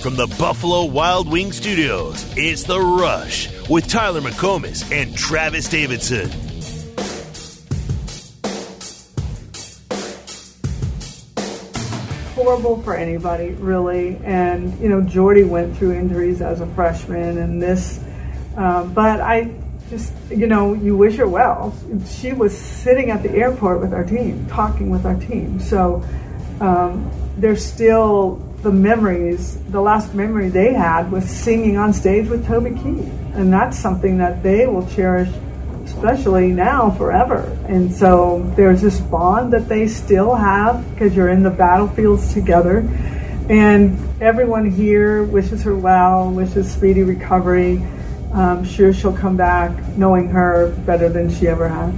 From the Buffalo Wild Wing Studios, it's The Rush with Tyler McComas and Travis Davidson. Horrible for anybody, really. And, you know, Jordy went through injuries as a freshman and this, um, but I just, you know, you wish her well. She was sitting at the airport with our team, talking with our team. So um, there's still the memories. The last memory they had was singing on stage with Toby Keith. And that's something that they will cherish, especially now, forever. And so there's this bond that they still have because you're in the battlefields together. And everyone here wishes her well, wishes speedy recovery. I'm sure she'll come back knowing her better than she ever has.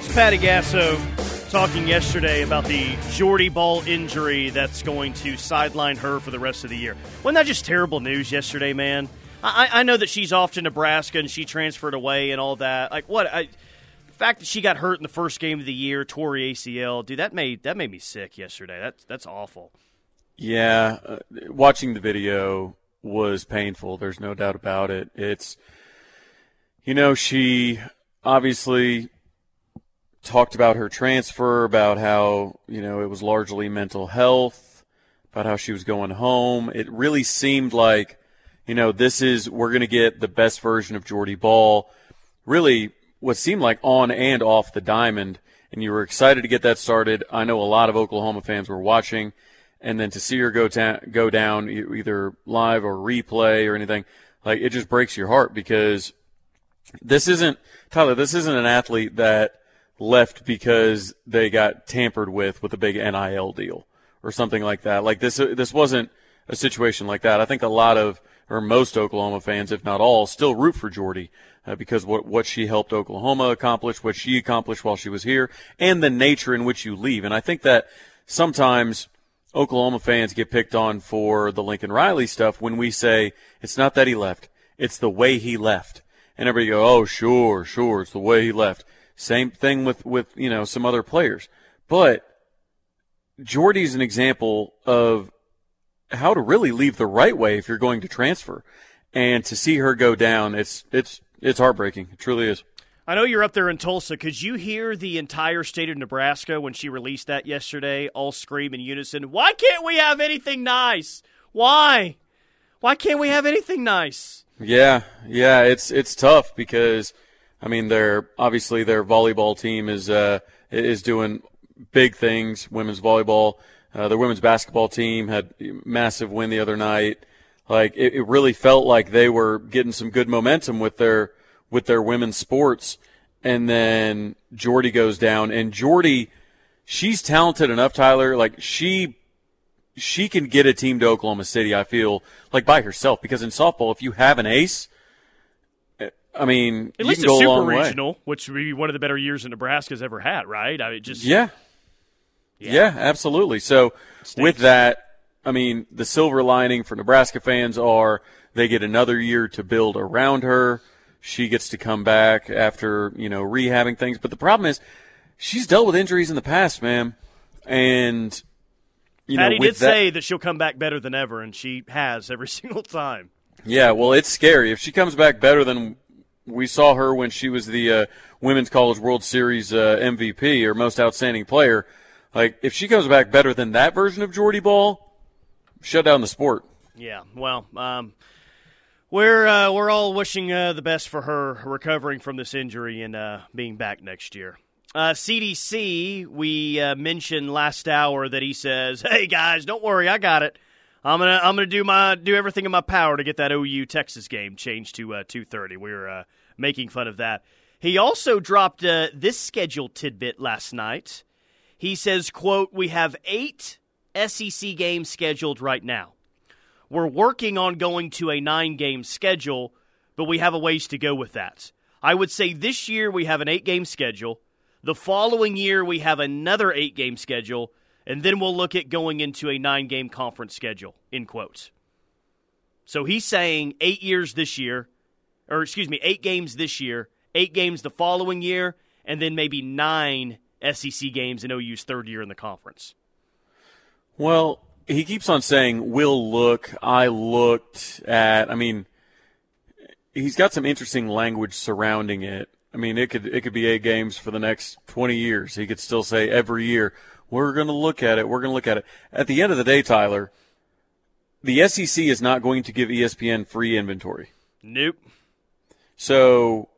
It's Patty Gasso talking yesterday about the Jordy Bahl injury that's going to sideline her for the rest of the year. Wasn't that just terrible news yesterday, man? I, I know that she's off to Nebraska and she transferred away and all that. Like what? I, the fact that she got hurt in the first game of the year, tore ACL, dude, that made that made me sick yesterday. That's that's awful. Yeah, uh, watching the video was painful. There's no doubt about it. It's, you know, she obviously talked about her transfer, about how, you know, it was largely mental health, about how she was going home. It really seemed like, you know, this is, we're going to get the best version of Jordy Bahl. Really, what seemed like on and off the diamond. And you were excited to get that started. I know a lot of Oklahoma fans were watching and then to see her go ta- go down either live or replay or anything, like it just breaks your heart because this isn't Tyler. This isn't an athlete that left because they got tampered with with a big NIL deal or something like that. Like this, this wasn't a situation like that. I think a lot of or most Oklahoma fans, if not all, still root for Jordy uh, because what what she helped Oklahoma accomplish, what she accomplished while she was here, and the nature in which you leave. And I think that sometimes Oklahoma fans get picked on for the Lincoln Riley stuff when we say it's not that he left, it's the way he left. And everybody go, oh, sure, sure, it's the way he left. Same thing with, with, you know, some other players. But Jordy's an example of how to really leave the right way if you're going to transfer. And to see her go down, it's, it's, it's heartbreaking. It truly is. I know you're up there in Tulsa. Could you hear the entire state of Nebraska when she released that yesterday, all scream in unison? Why can't we have anything nice? Why? Why can't we have anything nice? Yeah, yeah, it's it's tough because I mean, they're obviously their volleyball team is uh, is doing big things. Women's volleyball, uh, their women's basketball team had massive win the other night. Like it, it really felt like they were getting some good momentum with their with their women's sports. And then Jordy goes down, and Jordy, she's talented enough, Tyler. Like she, she can get a team to Oklahoma City. I feel like by herself because in softball, if you have an ace, I mean, at least a super regional, way. which would be one of the better years that Nebraska's ever had, right? I mean, just yeah, yeah, yeah absolutely. So with that, I mean, the silver lining for Nebraska fans are they get another year to build around her she gets to come back after you know rehabbing things. But the problem is, she's dealt with injuries in the past, man, and you Patty know, did that, say that she'll come back better than ever, and she has every single time. Yeah, well, it's scary if she comes back better than we saw her when she was the uh, Women's College World Series uh, MVP or Most Outstanding Player. Like, if she comes back better than that version of Jordy Bahl, shut down the sport. Yeah, well, um, we're uh, we're all wishing uh, the best for her recovering from this injury and uh, being back next year. CDC, uh, we uh, mentioned last hour that he says, "Hey guys, don't worry, I got it. I'm gonna I'm gonna do my do everything in my power to get that OU Texas game changed to uh, 2:30." We were making fun of that. He also dropped uh, this schedule tidbit last night. He says, "quote We have eight SEC games scheduled right now." We're working on going to a nine game schedule, but we have a ways to go with that. I would say this year we have an eight game schedule. The following year we have another eight game schedule, and then we'll look at going into a nine game conference schedule, end quote. So he's saying eight years this year, or excuse me, eight games this year, eight games the following year, and then maybe nine SEC games in OU's third year in the conference. Well, he keeps on saying, "We'll look." I looked at. I mean, he's got some interesting language surrounding it. I mean, it could it could be eight games for the next twenty years. He could still say every year, "We're going to look at it. We're going to look at it." At the end of the day, Tyler, the SEC is not going to give ESPN free inventory. Nope. So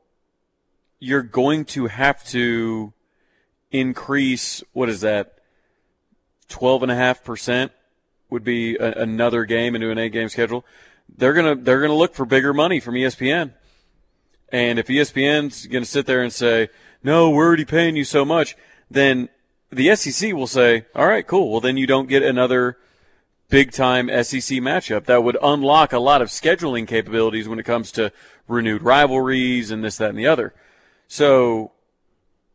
you're going to have to increase what is that? Twelve and a half percent would be a, another game into an eight game schedule. They're gonna they're gonna look for bigger money from ESPN. And if ESPN's gonna sit there and say, No, we're already paying you so much, then the SEC will say, All right, cool. Well then you don't get another big time SEC matchup. That would unlock a lot of scheduling capabilities when it comes to renewed rivalries and this, that, and the other. So,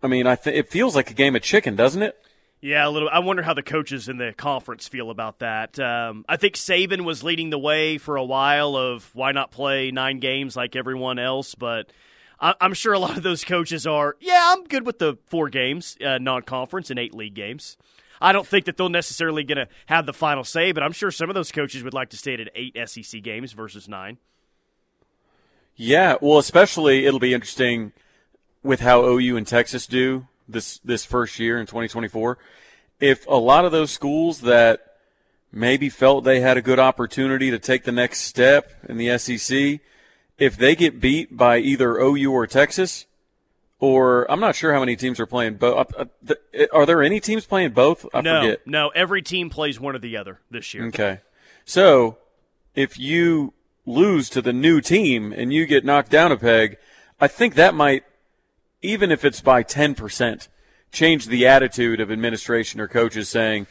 I mean, I th- it feels like a game of chicken, doesn't it? Yeah, a little. I wonder how the coaches in the conference feel about that. Um, I think Saban was leading the way for a while of why not play nine games like everyone else, but I- am sure a lot of those coaches are. Yeah, I'm good with the four games, uh, non-conference and eight league games. I don't think that they'll necessarily going to have the final say, but I'm sure some of those coaches would like to stay at eight SEC games versus nine. Yeah, well, especially it'll be interesting with how OU and Texas do this this first year in 2024. If a lot of those schools that maybe felt they had a good opportunity to take the next step in the SEC, if they get beat by either OU or Texas, or I'm not sure how many teams are playing both. Uh, uh, are there any teams playing both? I no, forget. No, every team plays one or the other this year. Okay. So if you lose to the new team and you get knocked down a peg, I think that might, even if it's by 10%, change the attitude of administration or coaches saying,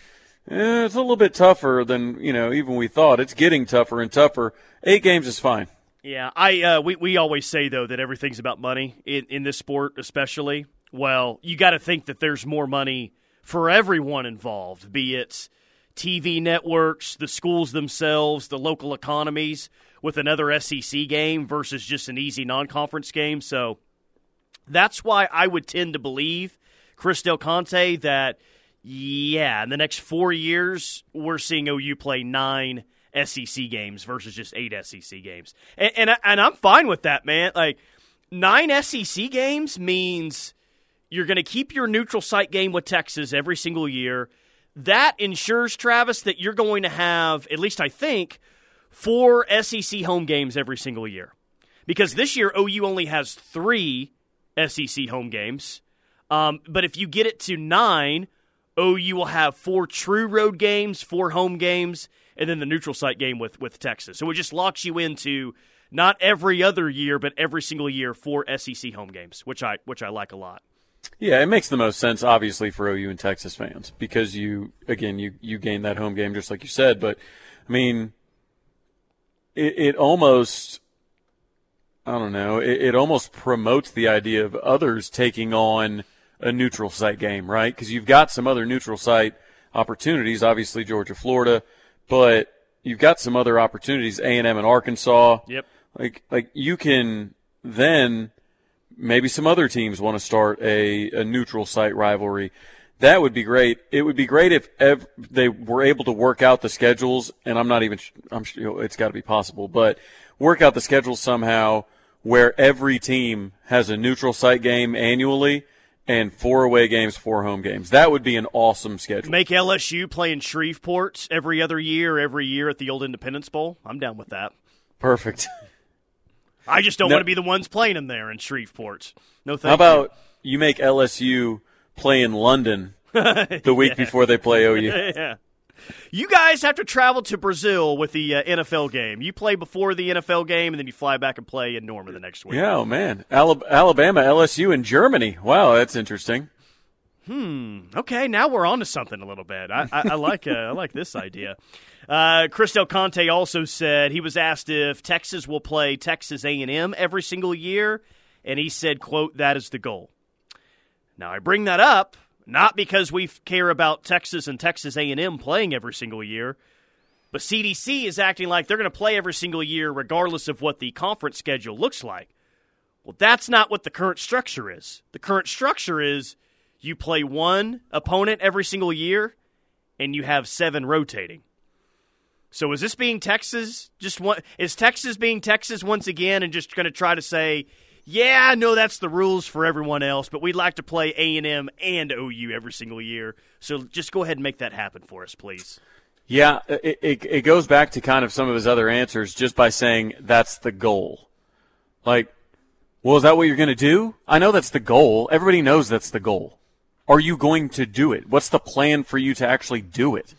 eh, it's a little bit tougher than, you know, even we thought. It's getting tougher and tougher. Eight games is fine. Yeah, I uh, we we always say though that everything's about money in in this sport, especially. Well, you got to think that there's more money for everyone involved, be it TV networks, the schools themselves, the local economies, with another SEC game versus just an easy non-conference game. So that's why I would tend to believe Chris Del Conte that yeah, in the next four years we're seeing OU play nine SEC games versus just eight SEC games. And, and, and I'm fine with that, man. Like, nine SEC games means you're going to keep your neutral site game with Texas every single year. That ensures, Travis, that you're going to have, at least I think, four SEC home games every single year. Because this year, OU only has three SEC home games. Um, but if you get it to nine, OU will have four true road games, four home games, and then the neutral site game with with Texas. So it just locks you into not every other year, but every single year for SEC home games, which I which I like a lot. Yeah, it makes the most sense, obviously, for OU and Texas fans because you again you you gain that home game just like you said. But I mean, it, it almost I don't know it, it almost promotes the idea of others taking on a neutral site game, right? Because you've got some other neutral site opportunities, obviously Georgia, Florida but you've got some other opportunities, A and M and Arkansas. Yep. Like like you can then maybe some other teams want to start a, a neutral site rivalry. That would be great. It would be great if ev- they were able to work out the schedules, and I'm not even. I'm sure you know, it's got to be possible, but work out the schedules somehow where every team has a neutral site game annually and four away games, four home games. That would be an awesome schedule. Make LSU play in Shreveport every other year, every year at the old Independence Bowl. I'm down with that. Perfect. I just don't want to be the ones playing them there in Shreveport. No thank How about you, you make LSU play in London the week yeah. before they play OU? yeah. You guys have to travel to Brazil with the uh, NFL game. You play before the NFL game, and then you fly back and play in Norman the next week. Yeah, oh man, Alabama, LSU, and Germany. Wow, that's interesting. Hmm. Okay, now we're on to something a little bit. I, I, I like uh, I like this idea. Uh, Chris Del Conte also said he was asked if Texas will play Texas A&M every single year, and he said, "quote That is the goal." Now I bring that up not because we care about Texas and Texas A&M playing every single year, but CDC is acting like they're going to play every single year regardless of what the conference schedule looks like. Well, that's not what the current structure is. The current structure is you play one opponent every single year and you have seven rotating. So is this being Texas? Just one is Texas being Texas once again and just going to try to say, yeah, I know that's the rules for everyone else, but we'd like to play A and M and OU every single year. So just go ahead and make that happen for us, please. Yeah, it, it, it goes back to kind of some of his other answers just by saying that's the goal. Like, well, is that what you're going to do? I know that's the goal. Everybody knows that's the goal. Are you going to do it? What's the plan for you to actually do it?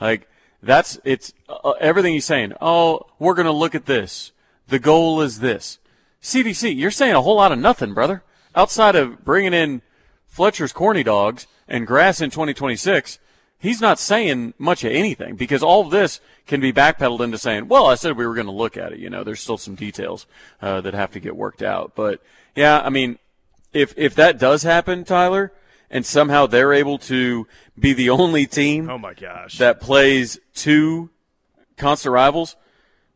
Like, that's, it's uh, everything he's saying. Oh, we're going to look at this. The goal is this. CDC, you're saying a whole lot of nothing, brother. Outside of bringing in Fletcher's corny dogs and grass in 2026, he's not saying much of anything because all of this can be backpedaled into saying, well, I said we were going to look at it. You know, there's still some details uh, that have to get worked out. But yeah, I mean, if if that does happen, Tyler, and somehow they're able to be the only team oh my gosh that plays two constant rivals,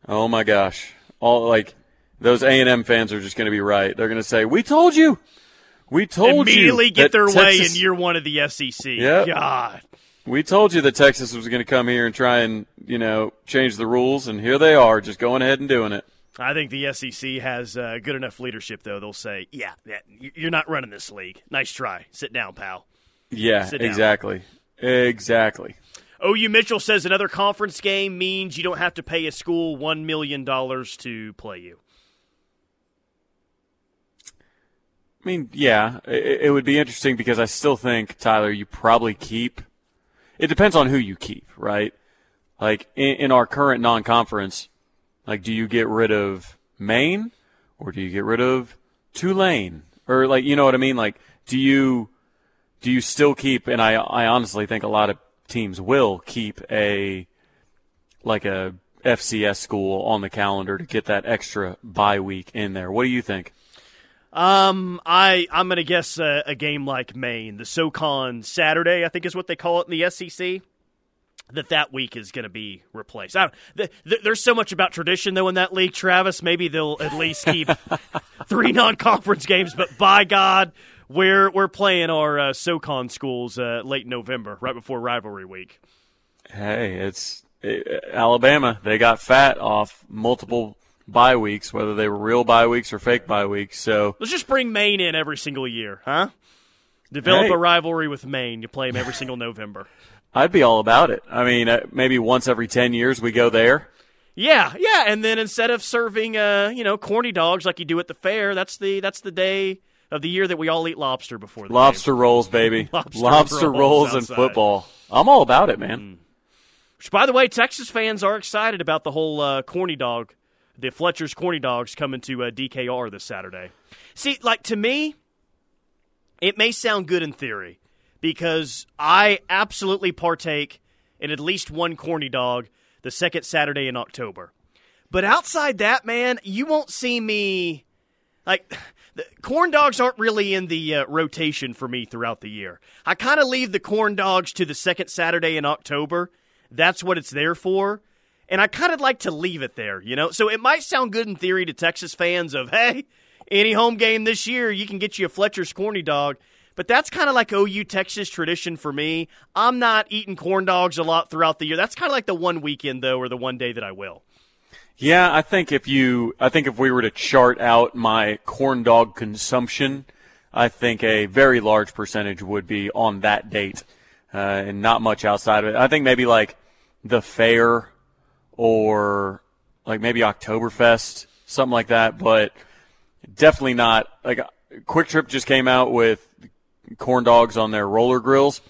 oh my gosh, all like those A and M fans are just going to be right. They're going to say, "We told you." We told you. immediately you get their Texas, way in year one of the SEC. Yep. God, we told you that Texas was going to come here and try and, you know, change the rules, and here they are, just going ahead and doing it. I think the SEC has uh, good enough leadership, though. They'll say, "Yeah, yeah, you're not running this league. Nice try. Sit down, pal." Yeah, exactly, exactly. OU Mitchell says another conference game means you don't have to pay a school one million dollars to play you. I mean, yeah, it, it would be interesting because I still think Tyler, you probably keep it depends on who you keep, right? Like in, in our current non-conference, like do you get rid of Maine or do you get rid of Tulane or like you know what I mean? Like do you do you still keep? And I I honestly think a lot of teams will keep a like a FCS school on the calendar to get that extra bye week in there. What do you think? Um, I I'm gonna guess a, a game like Maine, the SoCon Saturday, I think is what they call it in the SEC. That that week is going to be replaced. I th- th- there's so much about tradition though in that league, Travis. Maybe they'll at least keep three non-conference games, but by God, we're we're playing our uh, SoCon schools uh, late November, right before rivalry week. Hey, it's it, Alabama. They got fat off multiple bye weeks, whether they were real bye weeks or fake bye weeks. So let's just bring Maine in every single year, huh? Develop hey. a rivalry with Maine. You play them every single November. I'd be all about it. I mean, uh, maybe once every ten years we go there. Yeah, yeah, and then instead of serving, uh, you know, corny dogs like you do at the fair, that's the that's the day of the year that we all eat lobster before the lobster game. rolls, baby. lobster, lobster, rolls, rolls and football. I'm all about it, man. Mm. Which, by the way, Texas fans are excited about the whole uh, corny dog the Fletcher's Corny Dogs coming to uh, DKR this Saturday. See, like to me, it may sound good in theory because I absolutely partake in at least one corny dog the second Saturday in October. But outside that, man, you won't see me like the corn dogs aren't really in the uh, rotation for me throughout the year. I kind of leave the corn dogs to the second Saturday in October. That's what it's there for. And I kind of like to leave it there, you know? So it might sound good in theory to Texas fans of, hey, any home game this year, you can get you a Fletcher's corny dog. But that's kind of like OU Texas tradition for me. I'm not eating corn dogs a lot throughout the year. That's kind of like the one weekend, though, or the one day that I will. Yeah, I think if you, I think if we were to chart out my corn dog consumption, I think a very large percentage would be on that date, uh, and not much outside of it. I think maybe like the fair or like maybe Oktoberfest, something like that, but definitely not like QuikTrip just came out with corn dogs on their roller grills.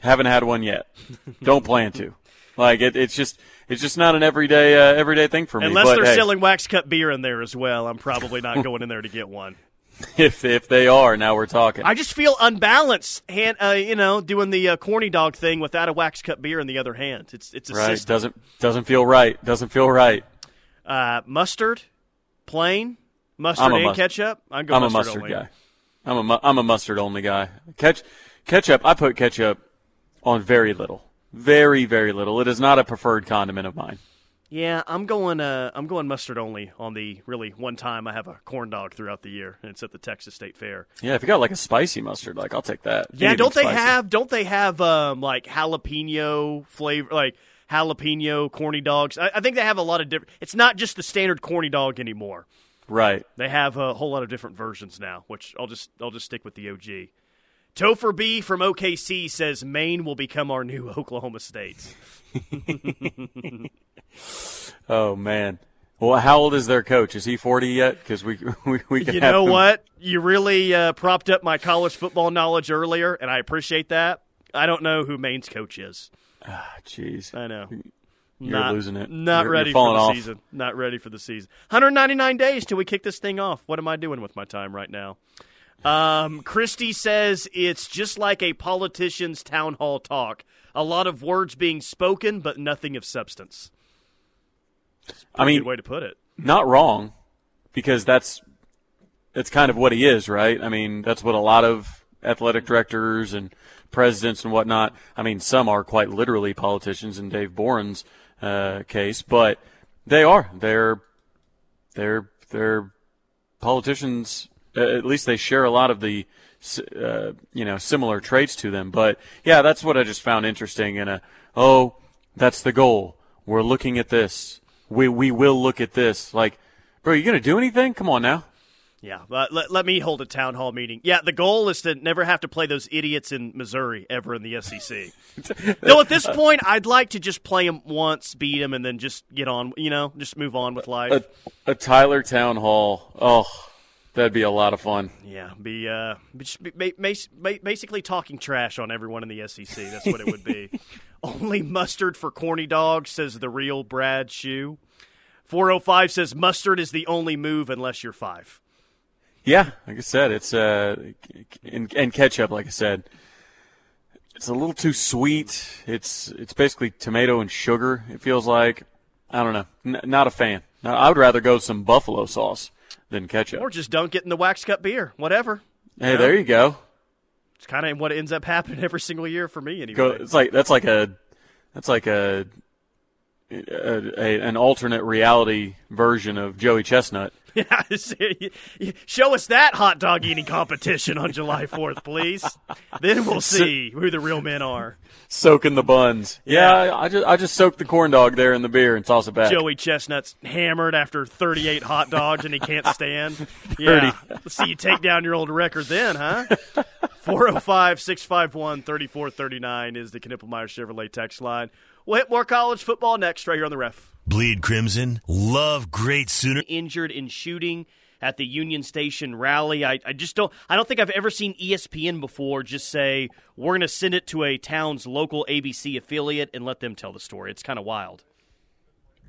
Haven't had one yet. Don't plan to. Like it, it's just it's just not an everyday uh, everyday thing for me. Unless but, they're hey, selling wax cut beer in there as well, I'm probably not going in there to get one. If if they are, now we're talking. I just feel unbalanced, hand, uh, you know, doing the uh, corny dog thing without a wax cut beer in the other hand. It's it's a right. system. Doesn't doesn't feel right. Doesn't feel right. Uh, mustard, plain mustard and ketchup. I'm, I'm a mustard mustard only. guy. I'm a mu- I'm a mustard only guy. Ketch, ketchup. I put ketchup on very little, very very little. It is not a preferred condiment of mine. Yeah, I'm going. Uh, I'm going mustard only on the really one time I have a corn dog throughout the year, and it's at the Texas State Fair. Yeah, if you got like a spicy mustard, like I'll take that. Yeah, Anything don't they spicy. have? Don't they have um, like jalapeno flavor, like jalapeno corny dogs? I, I think they have a lot of different. It's not just the standard corny dog anymore. Right. They have a whole lot of different versions now, which I'll just I'll just stick with the OG. Topher B from OKC says Maine will become our new Oklahoma State. Oh man. Well, how old is their coach? Is he forty yet? Because we we we can You know him- what? You really uh, propped up my college football knowledge earlier, and I appreciate that. I don't know who Maine's coach is. Ah, Jeez. I know. You're not, losing it. Not You're- you're ready for the off. season. Not ready for the season. 199 days till we kick this thing off. What am I doing with my time right now? Um, Christy says it's just like a politician's town hall talk. A lot of words being spoken, but nothing of substance. I mean, Good way to put it. not wrong, because that's that's kind of what he is, right? I mean, that's what a lot of athletic directors and presidents and whatnot. I mean, some are quite literally politicians in Dave Boren's uh, case, but they are. They're they're they're politicians. Uh, at least they share a lot of the uh, you know similar traits to them. But yeah, that's what I just found interesting. In a oh, that's the goal. We're looking at this. We we will look at this. Like, bro, you gonna do anything? Come on now. Yeah, but let, let me hold a town hall meeting. Yeah, the goal is to never have to play those idiots in Missouri ever in the SEC. Though at this point, I'd like to just play them once, beat them, and then just get on. You know, just move on with life. A, a Tyler Town Hall. Oh, that'd be a lot of fun. yeah, be uh, be- just be, ba- basically talking trash on everyone in the SEC. That's what it would be. Only mustard for corny dogs, says the real Brad Shoe. Four hundred five says mustard is the only move unless you're five. Yeah, like I said, it's uh, and, and ketchup. Like I said, it's a little too sweet. It's it's basically tomato and sugar. It feels like I don't know. N- not a fan. I would rather go some buffalo sauce than ketchup. Or just don't get in the wax cup beer. Whatever. hey, there you go. It's kind of what ends up happening every single year for me, anyway. Go. It's like that's like a that's like a, a, a an alternate reality version of Joey Chestnut. Yeah, show us that hot dog eating competition on July 4th, please. Then we'll see who the real men are. Soaking the buns. Yeah, I just I just soak the corn dog there in the beer and toss it back. Joey Chestnut's hammered after 38 hot dogs and he can't stand. Yeah. Let's see you take down your old record then, huh? 405 651 3439 is the Knippelmier Chevrolet text line. We'll hit more college football next, right here on the ref. Bleed Crimson. Love great Sooner. injured in shooting at the Union Station rally. I, I just don't I don't think I've ever seen ESPN before just say we're going to send it to a town's local ABC affiliate and let them tell the story. It's kind of wild.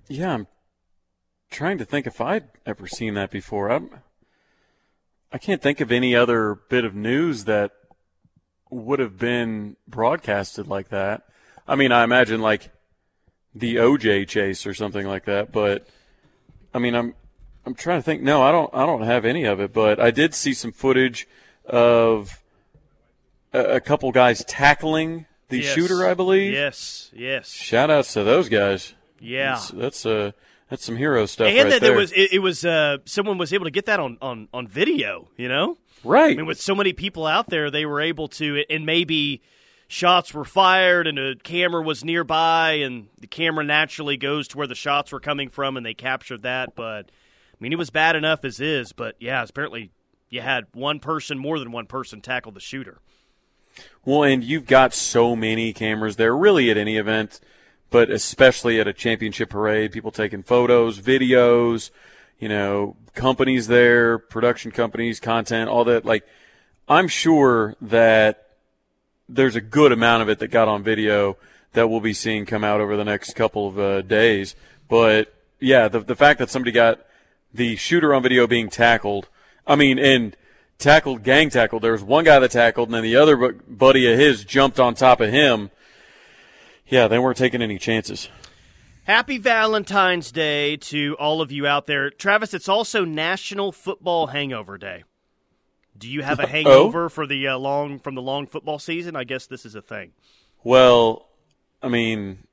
Yeah, I'm trying to think if I'd ever seen that before. I'm, I can't think of any other bit of news that would have been broadcasted like that. I mean, I imagine like the OJ chase or something like that, but I mean, I'm I'm trying to think. No, I don't. I don't have any of it, but I did see some footage of a, a couple guys tackling the Yes. shooter. I believe. Yes, yes. Shout outs to those guys. Yeah. That's that's uh that's some hero stuff And right that there. there was it, it was uh, someone was able to get that on, on, on video, you know? right. I mean, with so many people out there, they were able to, and maybe shots were fired and a camera was nearby, and the camera naturally goes to where the shots were coming from, and they captured that. But I mean, it was bad enough as is. But yeah, apparently you had one person, more than one person, tackle the shooter. well, and you've got so many cameras there, really at any event, but especially at a championship parade, people taking photos, videos, you know, companies there, production companies, content, all that. Like, I'm sure that there's a good amount of it that got on video that we'll be seeing come out over the next couple of uh, days. But yeah, the the fact that somebody got the shooter on video being tackled, I mean, and tackled, gang tackled. There was one guy that tackled, and then the other buddy of his jumped on top of him. Yeah, they weren't taking any chances. Happy Valentine's Day to all of you out there. Travis, it's also National Football Hangover Day. Do you have a hangover for the uh, long from the long football season? I guess this is a thing. Well, I mean,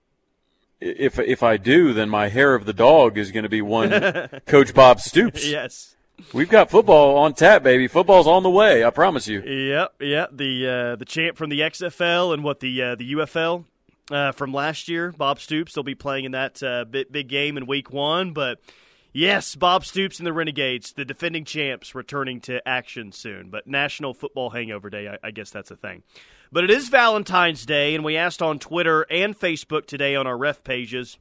if if I do, then my hair of the dog is going to be one Coach Bob Stoops. Yes. We've got football on tap, baby. Football's on the way. I promise you. Yep, yep. The uh, the champ from the XFL and what the uh, the UFL uh, from last year, Bob Stoops. They'll be playing in that uh, big, big game in Week One. But yes, Bob Stoops and the Renegades, the defending champs, returning to action soon. But National Football Hangover Day, I, I guess that's a thing. But it is Valentine's Day, and we asked on Twitter and Facebook today on our ref pages.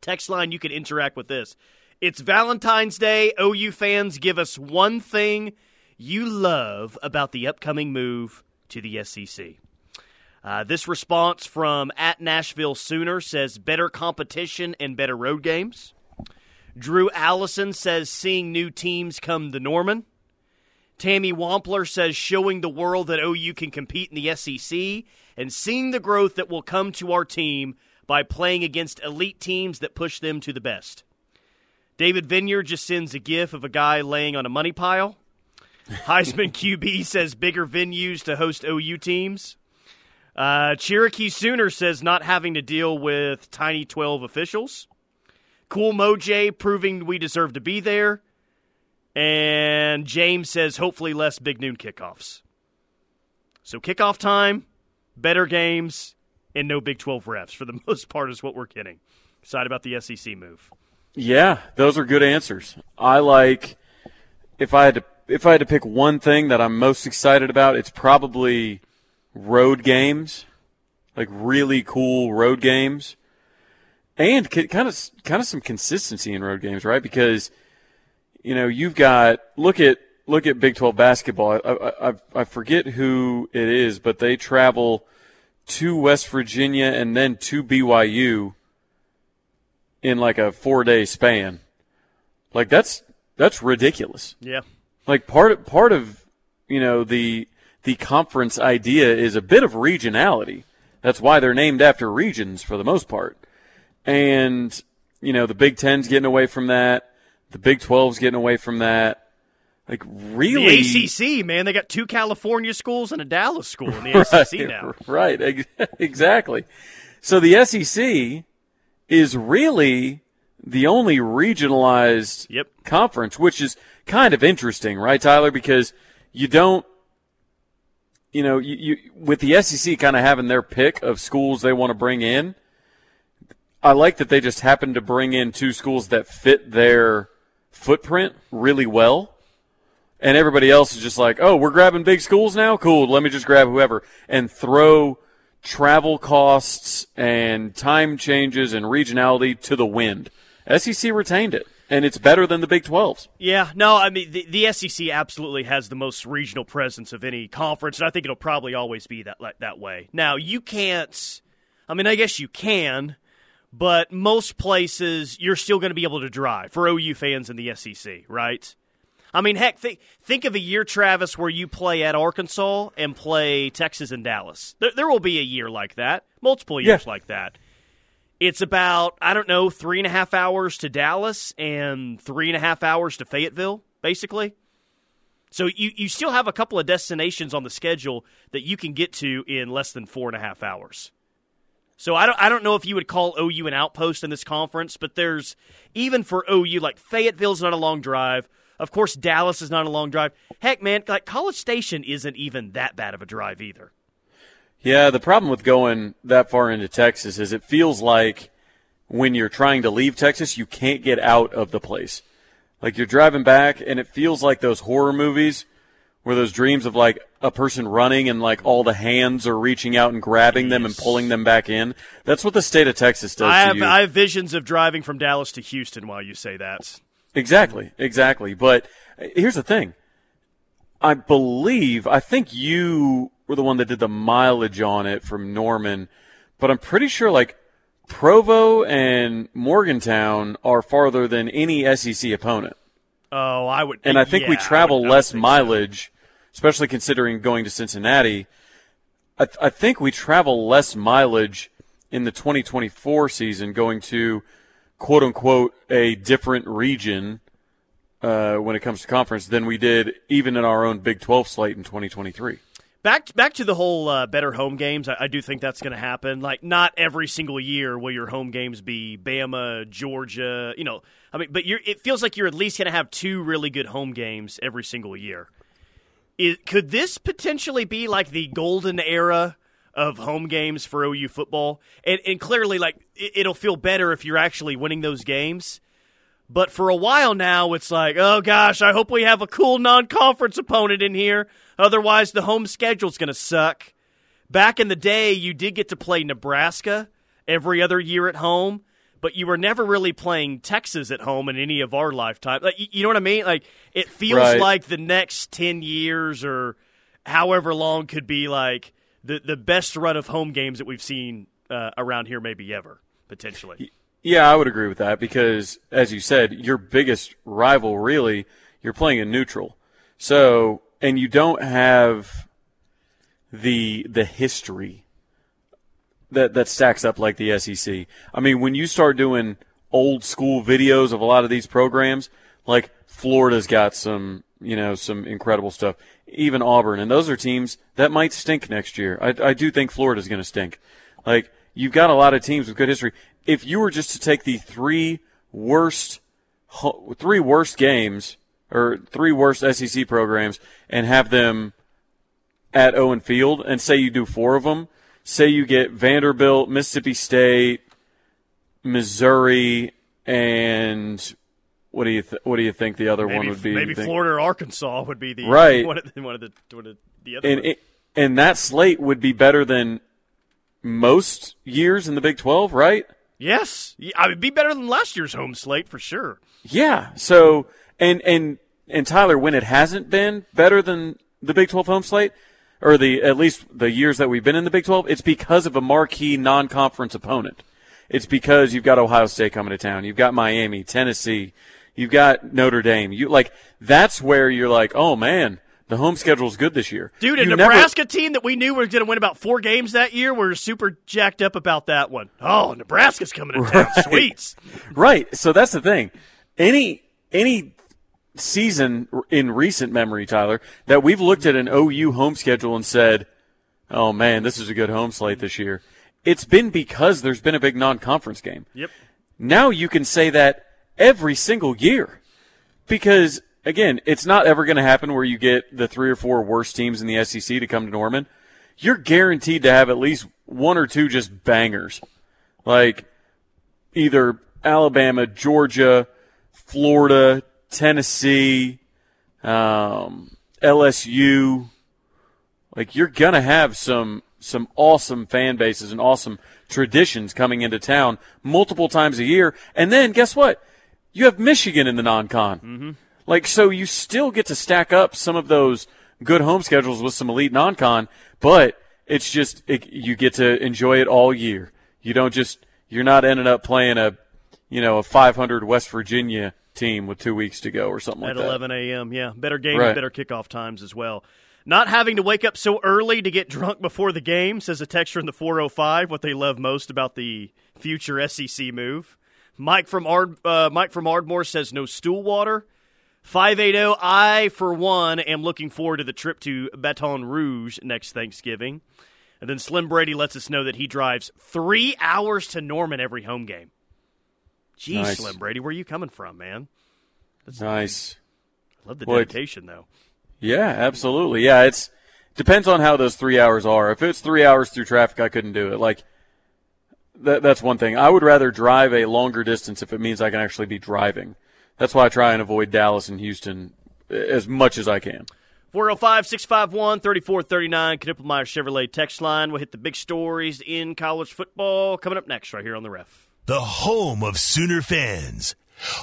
Text line, you can interact with this. It's Valentine's Day. OU fans, give us one thing you love about the upcoming move to the SEC. Uh, this response from at Nashville Sooner says better competition and better road games. Drew Allison says seeing new teams come to Norman. Tammy Wampler says showing the world that OU can compete in the SEC and seeing the growth that will come to our team by playing against elite teams that push them to the best. David Vineyard just sends a gif of a guy laying on a money pile. Heisman QB says bigger venues to host OU teams. Uh, Cherokee Sooner says not having to deal with Tiny 12 officials. Cool Moj proving we deserve to be there. And James says hopefully less big noon kickoffs. So kickoff time, better games, and no Big 12 refs for the most part is what we're getting. Excited about the SEC move. Yeah, those are good answers. I like if I had to if I had to pick one thing that I'm most excited about, it's probably road games, like really cool road games, and kind of kind of some consistency in road games, right? Because you know you've got look at look at Big 12 basketball. I, I, I forget who it is, but they travel to West Virginia and then to BYU in like a four day span. Like that's that's ridiculous. Yeah. Like part of, part of you know the the conference idea is a bit of regionality. That's why they're named after regions for the most part. And you know the Big Ten's getting away from that. The Big 12's getting away from that. Like really, the ACC man, they got two California schools and a Dallas school in the SEC right, now. Right, exactly. So the SEC is really the only regionalized yep. conference, which is kind of interesting, right, Tyler? Because you don't, you know, you, you with the SEC kind of having their pick of schools they want to bring in. I like that they just happen to bring in two schools that fit their footprint really well. And everybody else is just like, oh, we're grabbing big schools now? Cool. Let me just grab whoever and throw travel costs and time changes and regionality to the wind. SEC retained it, and it's better than the Big 12s. Yeah, no, I mean, the, the SEC absolutely has the most regional presence of any conference, and I think it'll probably always be that, that way. Now, you can't, I mean, I guess you can, but most places you're still going to be able to drive for OU fans in the SEC, right? I mean, heck, think think of a year, Travis, where you play at Arkansas and play Texas and Dallas. There, there will be a year like that, multiple years yeah. like that. It's about I don't know three and a half hours to Dallas and three and a half hours to Fayetteville, basically. So you you still have a couple of destinations on the schedule that you can get to in less than four and a half hours. So I don't I don't know if you would call OU an outpost in this conference, but there's even for OU like Fayetteville's not a long drive. Of course, Dallas is not a long drive. Heck, man, like College Station isn't even that bad of a drive either. Yeah, the problem with going that far into Texas is it feels like when you're trying to leave Texas, you can't get out of the place. Like you're driving back and it feels like those horror movies where those dreams of like a person running and like all the hands are reaching out and grabbing yes. them and pulling them back in. That's what the state of Texas does. I have I have visions of driving from Dallas to Houston while you say that. Exactly, exactly. But eh, here's the thing. I believe, I think you were the one that did the mileage on it from Norman, but I'm pretty sure like Provo and Morgantown are farther than any SEC opponent. Oh, I would. And I think yeah, we travel less mileage, so. Especially considering going to Cincinnati. I, th- I think we travel less mileage in the 2024 season going to quote unquote a different region uh, when it comes to conference than we did even in our own Big 12 slate in 2023. Back back to the whole uh, better home games. I, I do think that's going to happen. Like not every single year will your home games be Bama, Georgia. You know, I mean, but it feels like you're at least going to have two really good home games every single year. It, could this potentially be like the golden era of home games for OU football? And, and clearly, like it, it'll feel better if you're actually winning those games. But for a while now, it's like, oh gosh, I hope we have a cool non-conference opponent in here. Otherwise, the home schedule's going to suck. Back in the day, you did get to play Nebraska every other year at home, but you were never really playing Texas at home in any of our lifetime. Like, you know what I mean? Like, it feels right. like the next ten years or however long could be like the the best run of home games that we've seen uh, around here, maybe ever potentially. Yeah, I would agree with that because, as you said, your biggest rival really you're playing in neutral. So, and you don't have the the history that that stacks up like the SEC. I mean, when you start doing old school videos of a lot of these programs, like Florida's got some, you know, some incredible stuff. Even Auburn, and those are teams that might stink next year. I, I do think Florida's going to stink. Like you've got a lot of teams with good history if you were just to take the three worst three worst games or three worst SEC programs and have them at Owen Field and say you do four of them, say you get Vanderbilt, Mississippi State, Missouri, and what do you th- what do you think the other maybe, one would be? Maybe Florida or Arkansas would be the right one of the one of the, one of the other. And it, and that slate would be better than most years in the Big Twelve, right? Yes, I would be better than last year's home slate for sure. Yeah. So and and and Tyler, when it hasn't been better than the Big Twelve home slate, or the at least the years that we've been in the Big Twelve, it's because of a marquee non-conference opponent. It's because you've got Ohio State coming to town, you've got Miami, Tennessee, you've got Notre Dame. You like that's where you're like, oh man, the home schedule is good this year. Dude, a you Nebraska never... team that we knew was going to win about four games that year, we're super jacked up about that one. Oh, Nebraska's coming to town. Right. Sweets. Right. So that's the thing. Any any season in recent memory, Tyler, that we've looked at an OU home schedule and said, "Oh man, this is a good home slate this year." It's been because there's been a big non-conference game. Yep. Now you can say that every single year because again, it's not ever going to happen where you get the three or four worst teams in the SEC to come to Norman. You're guaranteed to have at least one or two just bangers, like either Alabama, Georgia, Florida, Tennessee, um, LSU. Like you're gonna have some some awesome fan bases and awesome traditions coming into town multiple times a year. And then guess what? You have Michigan in the non-con. Mm-hmm. Like, so you still get to stack up some of those good home schedules with some elite non-con, but it's just, it, you get to enjoy it all year. You don't just, you're not ending up playing a, you know, a 500 West Virginia team with two weeks to go or something At like that. At 11 a.m., yeah. Better game, right. better kickoff times as well. Not having to wake up so early to get drunk before the game, says a texture in the 405, what they love most about the future SEC move. Mike from Ard, uh, Mike from Ardmore says no stool water. 580, I, for one, am looking forward to the trip to Baton Rouge next Thanksgiving. And then Slim Brady lets us know that he drives three hours to Norman every home game. Geez, nice. Slim Brady, where are you coming from, man? That's nice. I love the dedication, though. Yeah, absolutely. Yeah, it's depends on how those three hours are. If it's three hours through traffic, I couldn't do it. Like that, that's one thing. I would rather drive a longer distance if it means I can actually be driving. That's why I try and avoid Dallas and Houston eh, as much as I can. 405 651 3439, Knippelmier Chevrolet text line. We'll hit the big stories in college football coming up next, right here on the ref. The home of Sooner fans,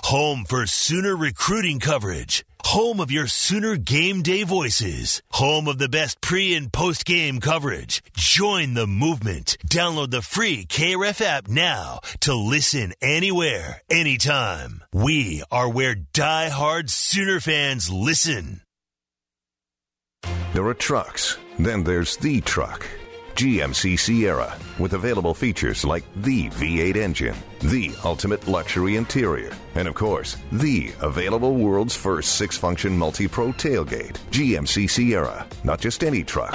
home for Sooner recruiting coverage home of your Sooner game day voices, home of the best pre and post game coverage. Join the movement. Download the free KRF app now to listen anywhere, anytime. We are where die-hard Sooner fans listen. There are trucks, then there's the truck GMC Sierra, with available features like the V8 engine, the ultimate luxury interior, and of course, the available world's first six function multi pro tailgate. GMC Sierra, not just any truck.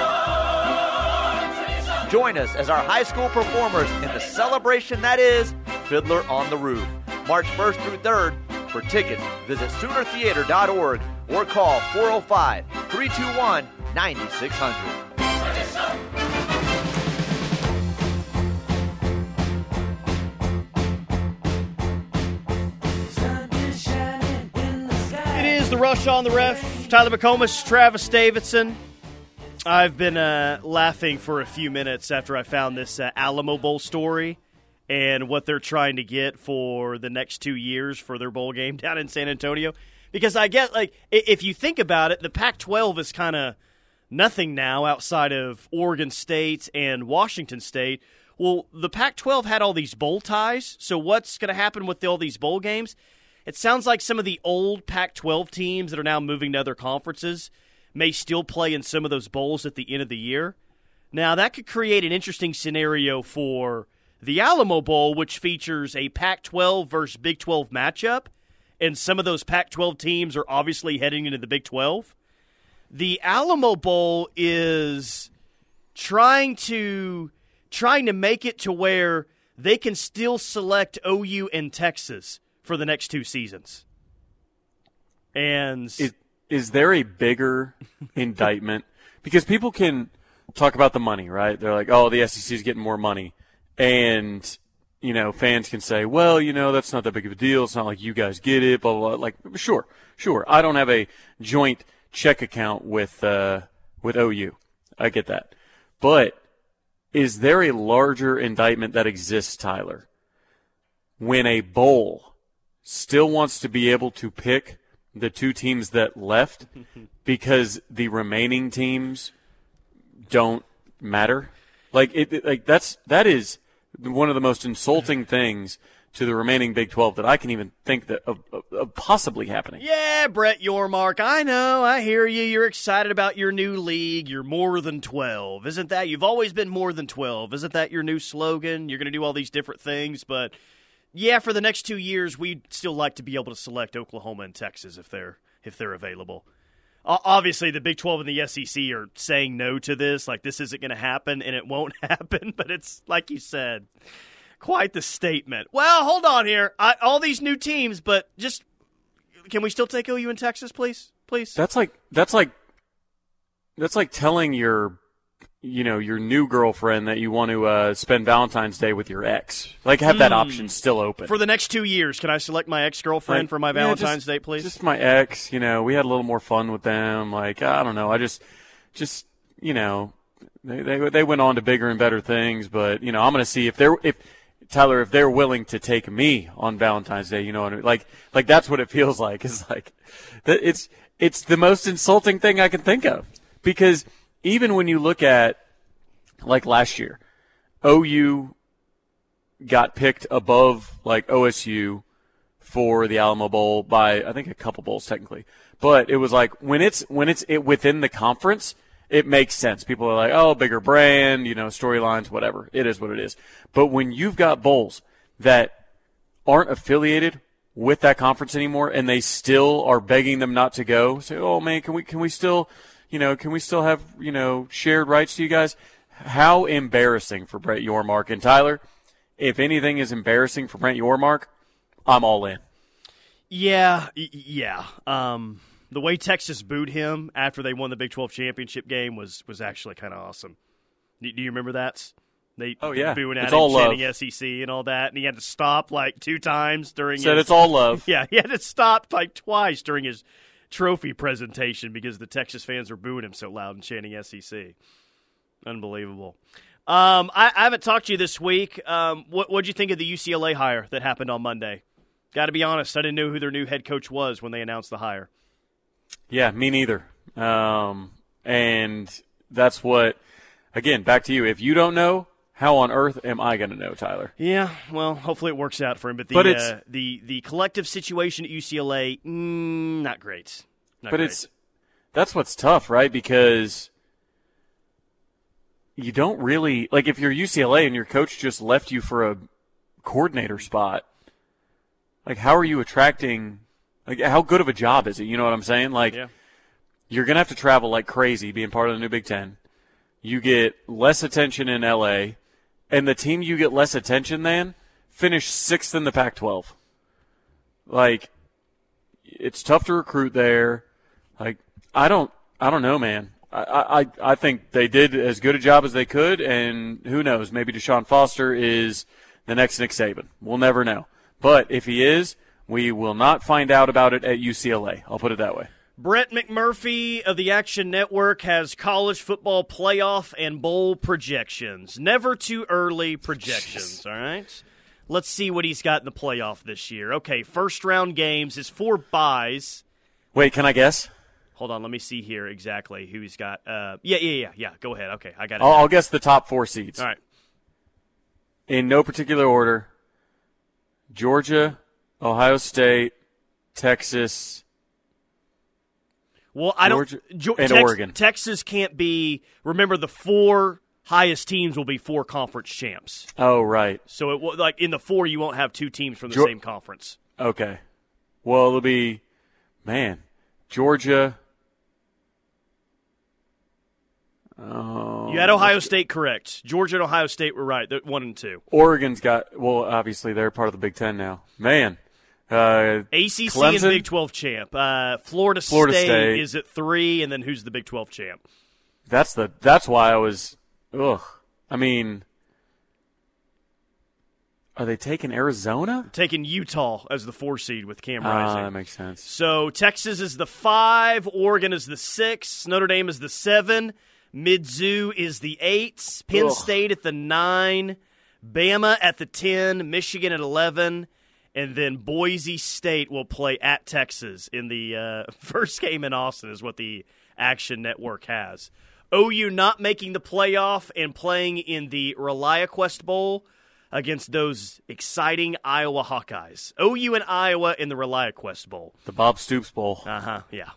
Join us as our high school performers in the celebration that is Fiddler on the Roof. March 1st through 3rd. For tickets, visit SoonerTheater.org or call 405 321 9600. The rush on the ref. Tyler McComas, Travis Davidson. I've been uh, laughing for a few minutes after I found this uh, Alamo Bowl story and what they're trying to get for the next two years for their bowl game down in San Antonio. Because I get, like, if you think about it, the Pac 12 is kind of nothing now outside of Oregon State and Washington State. Well, the Pac 12 had all these bowl ties. So, what's going to happen with all these bowl games? It sounds like some of the old Pac 12 teams that are now moving to other conferences may still play in some of those bowls at the end of the year. Now, that could create an interesting scenario for the Alamo Bowl, which features a Pac 12 versus Big 12 matchup. And some of those Pac 12 teams are obviously heading into the Big 12. The Alamo Bowl is trying to trying to make it to where they can still select OU and Texas for the next two seasons. And Is is there a bigger indictment? Because people can talk about the money, right? They're like, "Oh, the SEC is getting more money," and you know, fans can say, "Well, you know, that's not that big of a deal. It's not like you guys get it." Blah blah. blah. Like, sure, sure. I don't have a joint check account with uh, with OU. I get that, but is there a larger indictment that exists, Tyler? When a bowl still wants to be able to pick the two teams that left because the remaining teams don't matter. Like it, like that's that is one of the most insulting things to the remaining Big 12 that I can even think that of, of, of possibly happening. Yeah, Brett Yormark, I know, I hear you. You're excited about your new league. You're more than 12. Isn't that? You've always been more than 12. Isn't that your new slogan? You're going to do all these different things, but yeah, for the next 2 years we'd still like to be able to select Oklahoma and Texas if they're if they're available. O- Obviously, the Big 12 and the SEC are saying no to this. Like, this isn't going to happen, and it won't happen. But it's, like you said, quite the statement. Well, hold on here. I, all these new teams, but just can we still take OU in Texas, please? Please. That's like that's like that's like telling your you know your new girlfriend that you want to uh, spend Valentine's Day with your ex. Like have that option still open for the next two years, can I select my ex girlfriend Like, for my yeah, Valentine's just- Day, please? Just my ex, you know, we had a little more fun with them. Like I don't know, I just, just you know, they they they went on to bigger and better things. But you know, I'm gonna see if they're if Tyler if they're willing to take me on Valentine's Day. You know, what I mean? like like that's what it feels like. Is like that it's it's the most insulting thing I can think of because even when you look at like last year, OU got picked above like OSU for the Alamo Bowl by I think a couple bowls technically. But it was like when it's when it's it within the conference, it makes sense. People are like, "Oh, bigger brand, you know, storylines, whatever." It is what it is. But when you've got bowls that aren't affiliated with that conference anymore and they still are begging them not to go, say, "Oh man, can we can we still, you know, can we still have, you know, shared rights to you guys?" How embarrassing for Brett Yormark and Tyler. If anything is embarrassing for Brent Yormark, I'm all in. Yeah, yeah. Um, the way Texas booed him after they won the Big 12 championship game was was actually kind of awesome. Do you remember that? They Oh, yeah. booing at It's him, all love. SEC and all that, and he had to stop like two times during. Said his, it's all love. Yeah, he had to stop like twice during his trophy presentation because the Texas fans were booing him so loud and chanting SEC. Unbelievable. Um, I, I haven't talked to you this week. Um, what what'd you think of the UCLA hire that happened on Monday? Got to be honest, I didn't know who their new head coach was when they announced the hire. Yeah, me neither. Um, and that's what, again, back to you. If you don't know, how on earth am I going to know, Tyler? Yeah, well, hopefully it works out for him. But the But uh, the the collective situation at UCLA, mm, not great. Not but great. it's that's what's tough, right? Because you don't really like if you're UCLA and your coach just left you for a coordinator spot. Like, how are you attracting? Like, how good of a job is it? You know what I'm saying? Like, Yeah. you're gonna have to travel like crazy being part of the new Big Ten. You get less attention in LA, and the team you get less attention than finished sixth in the Pac-12. Like, it's tough to recruit there. Like, I don't, I don't know, man. I, I, I think they did as good a job as they could, and who knows? Maybe Deshaun Foster is the next Nick Saban. We'll never know. But if he is, we will not find out about it at UCLA. I'll put it that way. Brett McMurphy of the Action Network has college football playoff and bowl projections. Never too early projections, all right? Let's see what he's got in the playoff this year. Okay, first round games is four buys. Wait, can I guess? Hold on, let me see here exactly who he's got. Uh, yeah, yeah, yeah, yeah. Go ahead. Okay, I got it. I'll, I'll guess the top four seeds. All right. In no particular order Georgia, Ohio State, Texas. Well, I Georgia don't. Jo- and Tex- Oregon. Texas can't be. Remember, the four highest teams will be four conference champs. Oh, right. So it will like in the four, you won't have two teams from the same conference. Okay. Well, it'll be, man, Georgia. Oh, You um, had Ohio State correct. Georgia and Ohio State were right. They're one and two. Oregon's got, well, obviously they're part of the Big Ten now. Man. Uh, ACC and Clemson? Big Twelve champ. Uh, Florida, Florida State, State. is at three, and then who's the Big Twelve champ? that's the, that's why I was, ugh. I mean, are they taking Arizona? Taking Utah as the four seed with Cam Ah, Rising. that makes sense. So Texas is the five, Oregon is the six, Notre Dame is the seven, Mizzou is the eight, Penn Ugh. State at the nine, Bama at the ten, Michigan at eleven, and then Boise State will play at Texas in the uh, first game in Austin. Is what the Action Network has. OU not making the playoff and playing in the ReliaQuest Bowl against those exciting Iowa Hawkeyes. OU and Iowa in the ReliaQuest Bowl. The Bob Stoops Bowl. Uh huh. Yeah.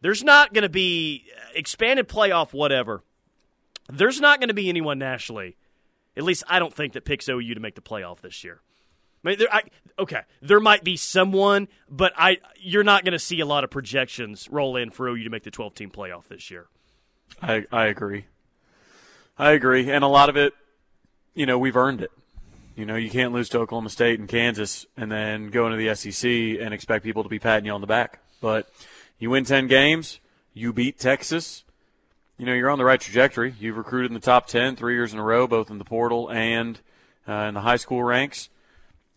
There's not going to be expanded playoff, whatever. There's not going to be anyone nationally. At least I don't think that picks OU to make the playoff this year. I mean, there, I, okay, there might be someone, but I you're not going to see a lot of projections roll in for OU to make the 12 team playoff this year. I, I agree. I agree. And a lot of it, you know, we've earned it. You know, you can't lose to Oklahoma State and Kansas and then go into the SEC and expect people to be patting you on the back. But you win 10 games, you beat Texas, you know, you're on the right trajectory. You've recruited in the top 10 three years in a row, both in the portal and uh, in the high school ranks.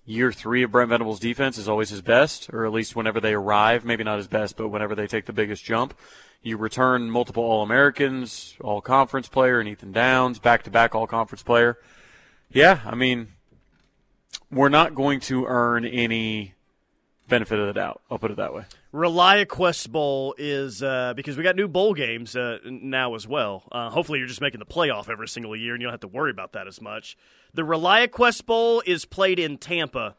Year three of Brent Venables' defense is always his best, or at least whenever they arrive, maybe not his best, but whenever they take the biggest jump. You return multiple All Americans, All Conference player, and Ethan Downs, back to back All Conference player. Yeah, I mean, we're not going to earn any benefit of the doubt. I'll put it that way. ReliaQuest Bowl is uh, because we got new bowl games uh, now as well. Uh, hopefully, you're just making the playoff every single year, and you don't have to worry about that as much. The ReliaQuest Bowl is played in Tampa,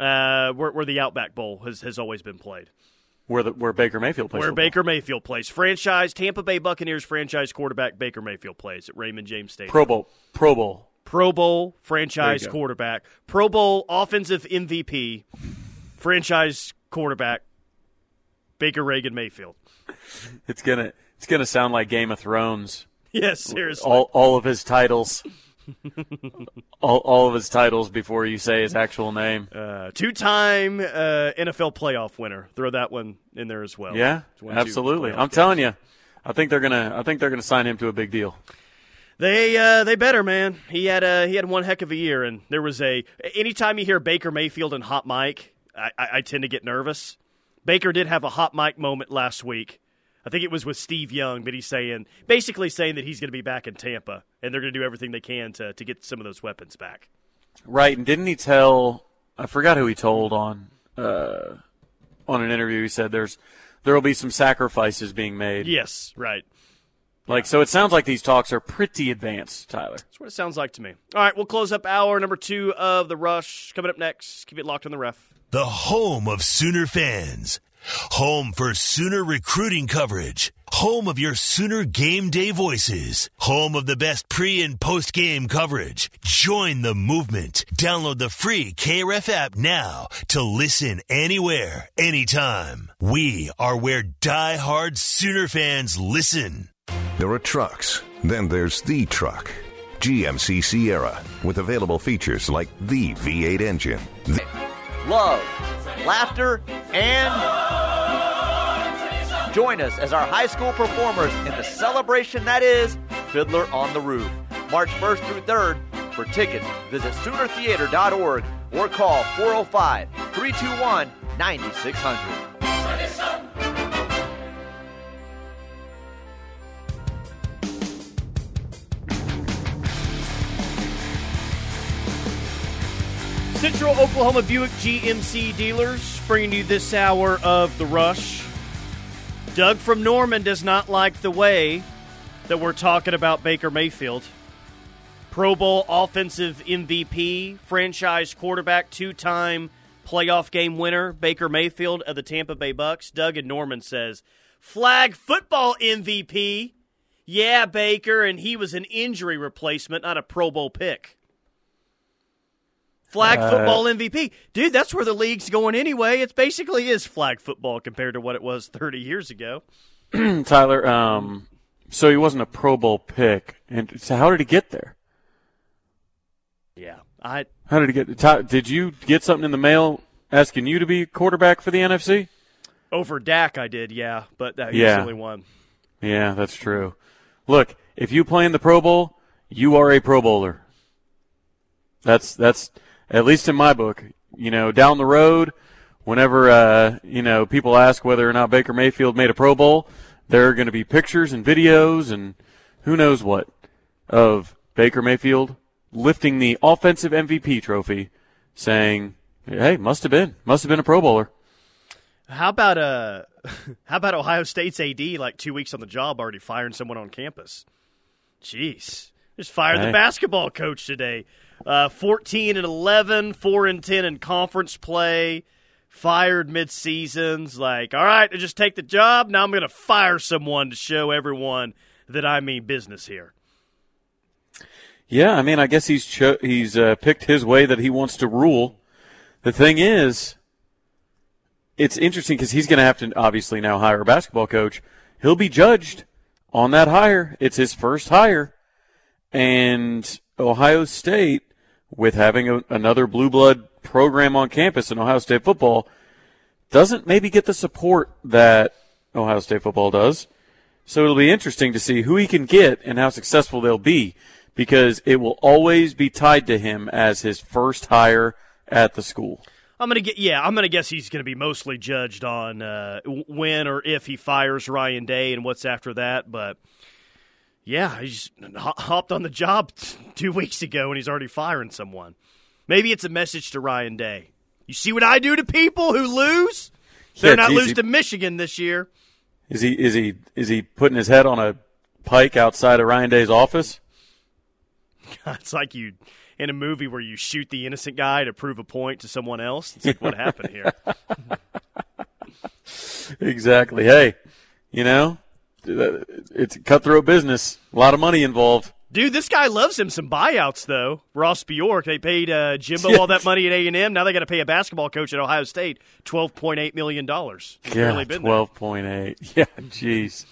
uh, where, where the Outback Bowl has, has always been played. Where the where Baker Mayfield plays. Where. Baker Mayfield plays. Franchise Tampa Bay Buccaneers franchise quarterback Baker Mayfield plays at Raymond James Stadium. Pro Bowl. Pro Bowl. Pro Bowl franchise There you go. quarterback. Pro Bowl offensive MVP. Franchise quarterback Baker Reagan Mayfield. It's gonna it's gonna sound like Game of Thrones. Yes, seriously. All all of his titles. all, all of his titles before you say his actual name. Uh, two-time uh, NFL playoff winner. Throw that one in there as well. Yeah, two absolutely. I'm games. telling you, I think they're gonna I think they're gonna sign him to a big deal. They uh, they better man. He had a he had one heck of a year, and there was a. Anytime you hear Baker Mayfield and hot mic, I, I, tend to get nervous. Baker did have a hot mic moment last week. I think it was with Steve Young, but he's saying basically saying that he's going to be back in Tampa, and they're going to do everything they can to to get some of those weapons back. Right, and didn't he tell? I forgot who he told on uh, on an interview. He said there's there will be some sacrifices being made. Yes, right. Like so, it sounds like these talks are pretty advanced, Tyler. That's what it sounds like to me. All right, we'll close up hour number two of the rush. Coming up next, keep it locked on the ref. The home of Sooner fans. Home for Sooner recruiting coverage. home of your Sooner game day voices, home of the best pre and post game coverage. Join the movement. Download the free KREF app now to listen anywhere, anytime. We are where die-hard Sooner fans listen. There are trucks, then there's the truck. GMC Sierra, with available features like the V8 engine, the love, laughter, and join us as our high school performers in the celebration that is Fiddler on the Roof. March 1st through 3rd. For tickets, visit SoonerTheatre.org or call 405 321 9600. Central Oklahoma Buick GMC dealers bringing you this hour of the rush. Doug from Norman does not like the way that we're talking about Baker Mayfield. Pro Bowl offensive MVP, franchise quarterback, two time playoff game winner, Baker Mayfield of the Tampa Bay Bucks. Doug and Norman says, flag football MVP. Yeah, Baker, and he was an injury replacement, not a Pro Bowl pick. Flag Uh, football MVP. Dude, that's where the league's going anyway. It basically is flag football compared to what it was 30 years ago. Tyler, um, so he wasn't a Pro Bowl pick, and so how did he get there? Yeah. I How did he get? Ty, did you get something in the mail asking you to be quarterback for the NFC? over Dak I did, yeah, but that Yeah. was the only one. Yeah, that's true. Look, if you play in the Pro Bowl, you are a Pro Bowler. That's that's at least in my book. You know, down the road, whenever uh, you know people ask whether or not Baker Mayfield made a Pro Bowl, there are going to be pictures and videos and who knows what of Baker Mayfield lifting the offensive MVP trophy, saying, "Hey, must have been, must have been a Pro Bowler." How about uh how about Ohio State's AD like 2 weeks on the job already firing someone on campus? Jeez. Just fired Hey. the basketball coach today. Uh 14 and 11, 4 and 10 in conference play. Fired mid-seasons like, "All right, just take the job. Now I'm going to fire someone to show everyone that I mean business here." Yeah, I mean, I guess he's cho- he's uh, picked his way that he wants to rule. The thing is, it's interesting because he's going to have to obviously now hire a basketball coach. He'll be judged on that hire. It's his first hire, and Ohio State, with having a, another blue blood program on campus in Ohio State football, doesn't maybe get the support that Ohio State football does. So it'll be interesting to see who he can get and how successful they'll be because it will always be tied to him as his first hire at the school. I'm gonna get yeah. I'm gonna guess he's gonna be mostly judged on uh, when or if he fires Ryan Day and what's after that. But yeah, he just hopped on the job two weeks ago and he's already firing someone. Maybe it's a message to Ryan Day. You see what I do to people who lose? They're Yeah, not lose to Michigan this year. Is he is he is he putting his head on a pike outside of Ryan Day's office? It's like you in a movie where you shoot the innocent guy to prove a point to someone else. It's like what happened here. Exactly. Hey, you know, it's a cutthroat business. A lot of money involved. Dude, this guy loves him some buyouts though. Ross Bjork, they paid uh, Jimbo all that money at A and M. Now they got to pay a basketball coach at Ohio State twelve point eight million dollars. Yeah, twelve point eight. Yeah, jeez.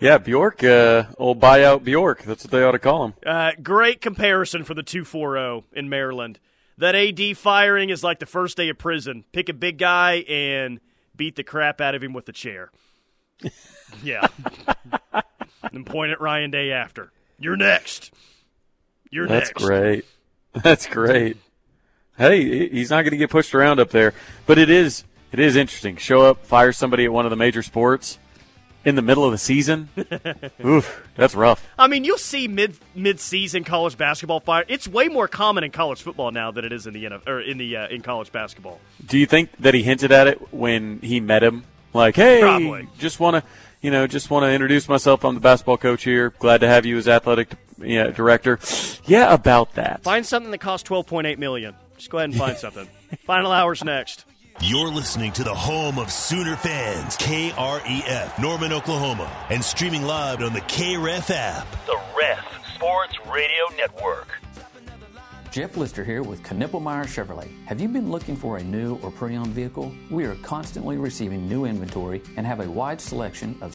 Yeah, Bjork, uh, old buyout Bjork. That's what they ought to call him. Uh, great comparison for the two four zero in Maryland. That AD firing is like the first day of prison. Pick a big guy and beat the crap out of him with a chair. Yeah, and point at Ryan Day after. You're next. You're That's next. That's great. That's great. Hey, he's not going to get pushed around up there, but it is it is interesting. Show up, fire somebody at one of the major sports in the middle of the season. Oof, that's rough. I mean, you'll see mid mid season college basketball fire. It's way more common in college football now than it is in the NFL, or in the uh, in college basketball. Do you think that he hinted at it when he met him? Like, hey, Probably. just want to, you know, just want to introduce myself. I'm the basketball coach here. Glad to have you as athletic yeah, director. Yeah, about that. Find something that costs twelve point eight million. Just go ahead and find something. Final hours next. You're listening to the home of Sooner fans, KREF, Norman, Oklahoma, and streaming live on the KREF app. The Ref Sports Radio Network. Jeff Lister here with Knippelmier Chevrolet. Have you been looking for a new or pre-owned vehicle? We are constantly receiving new inventory and have a wide selection of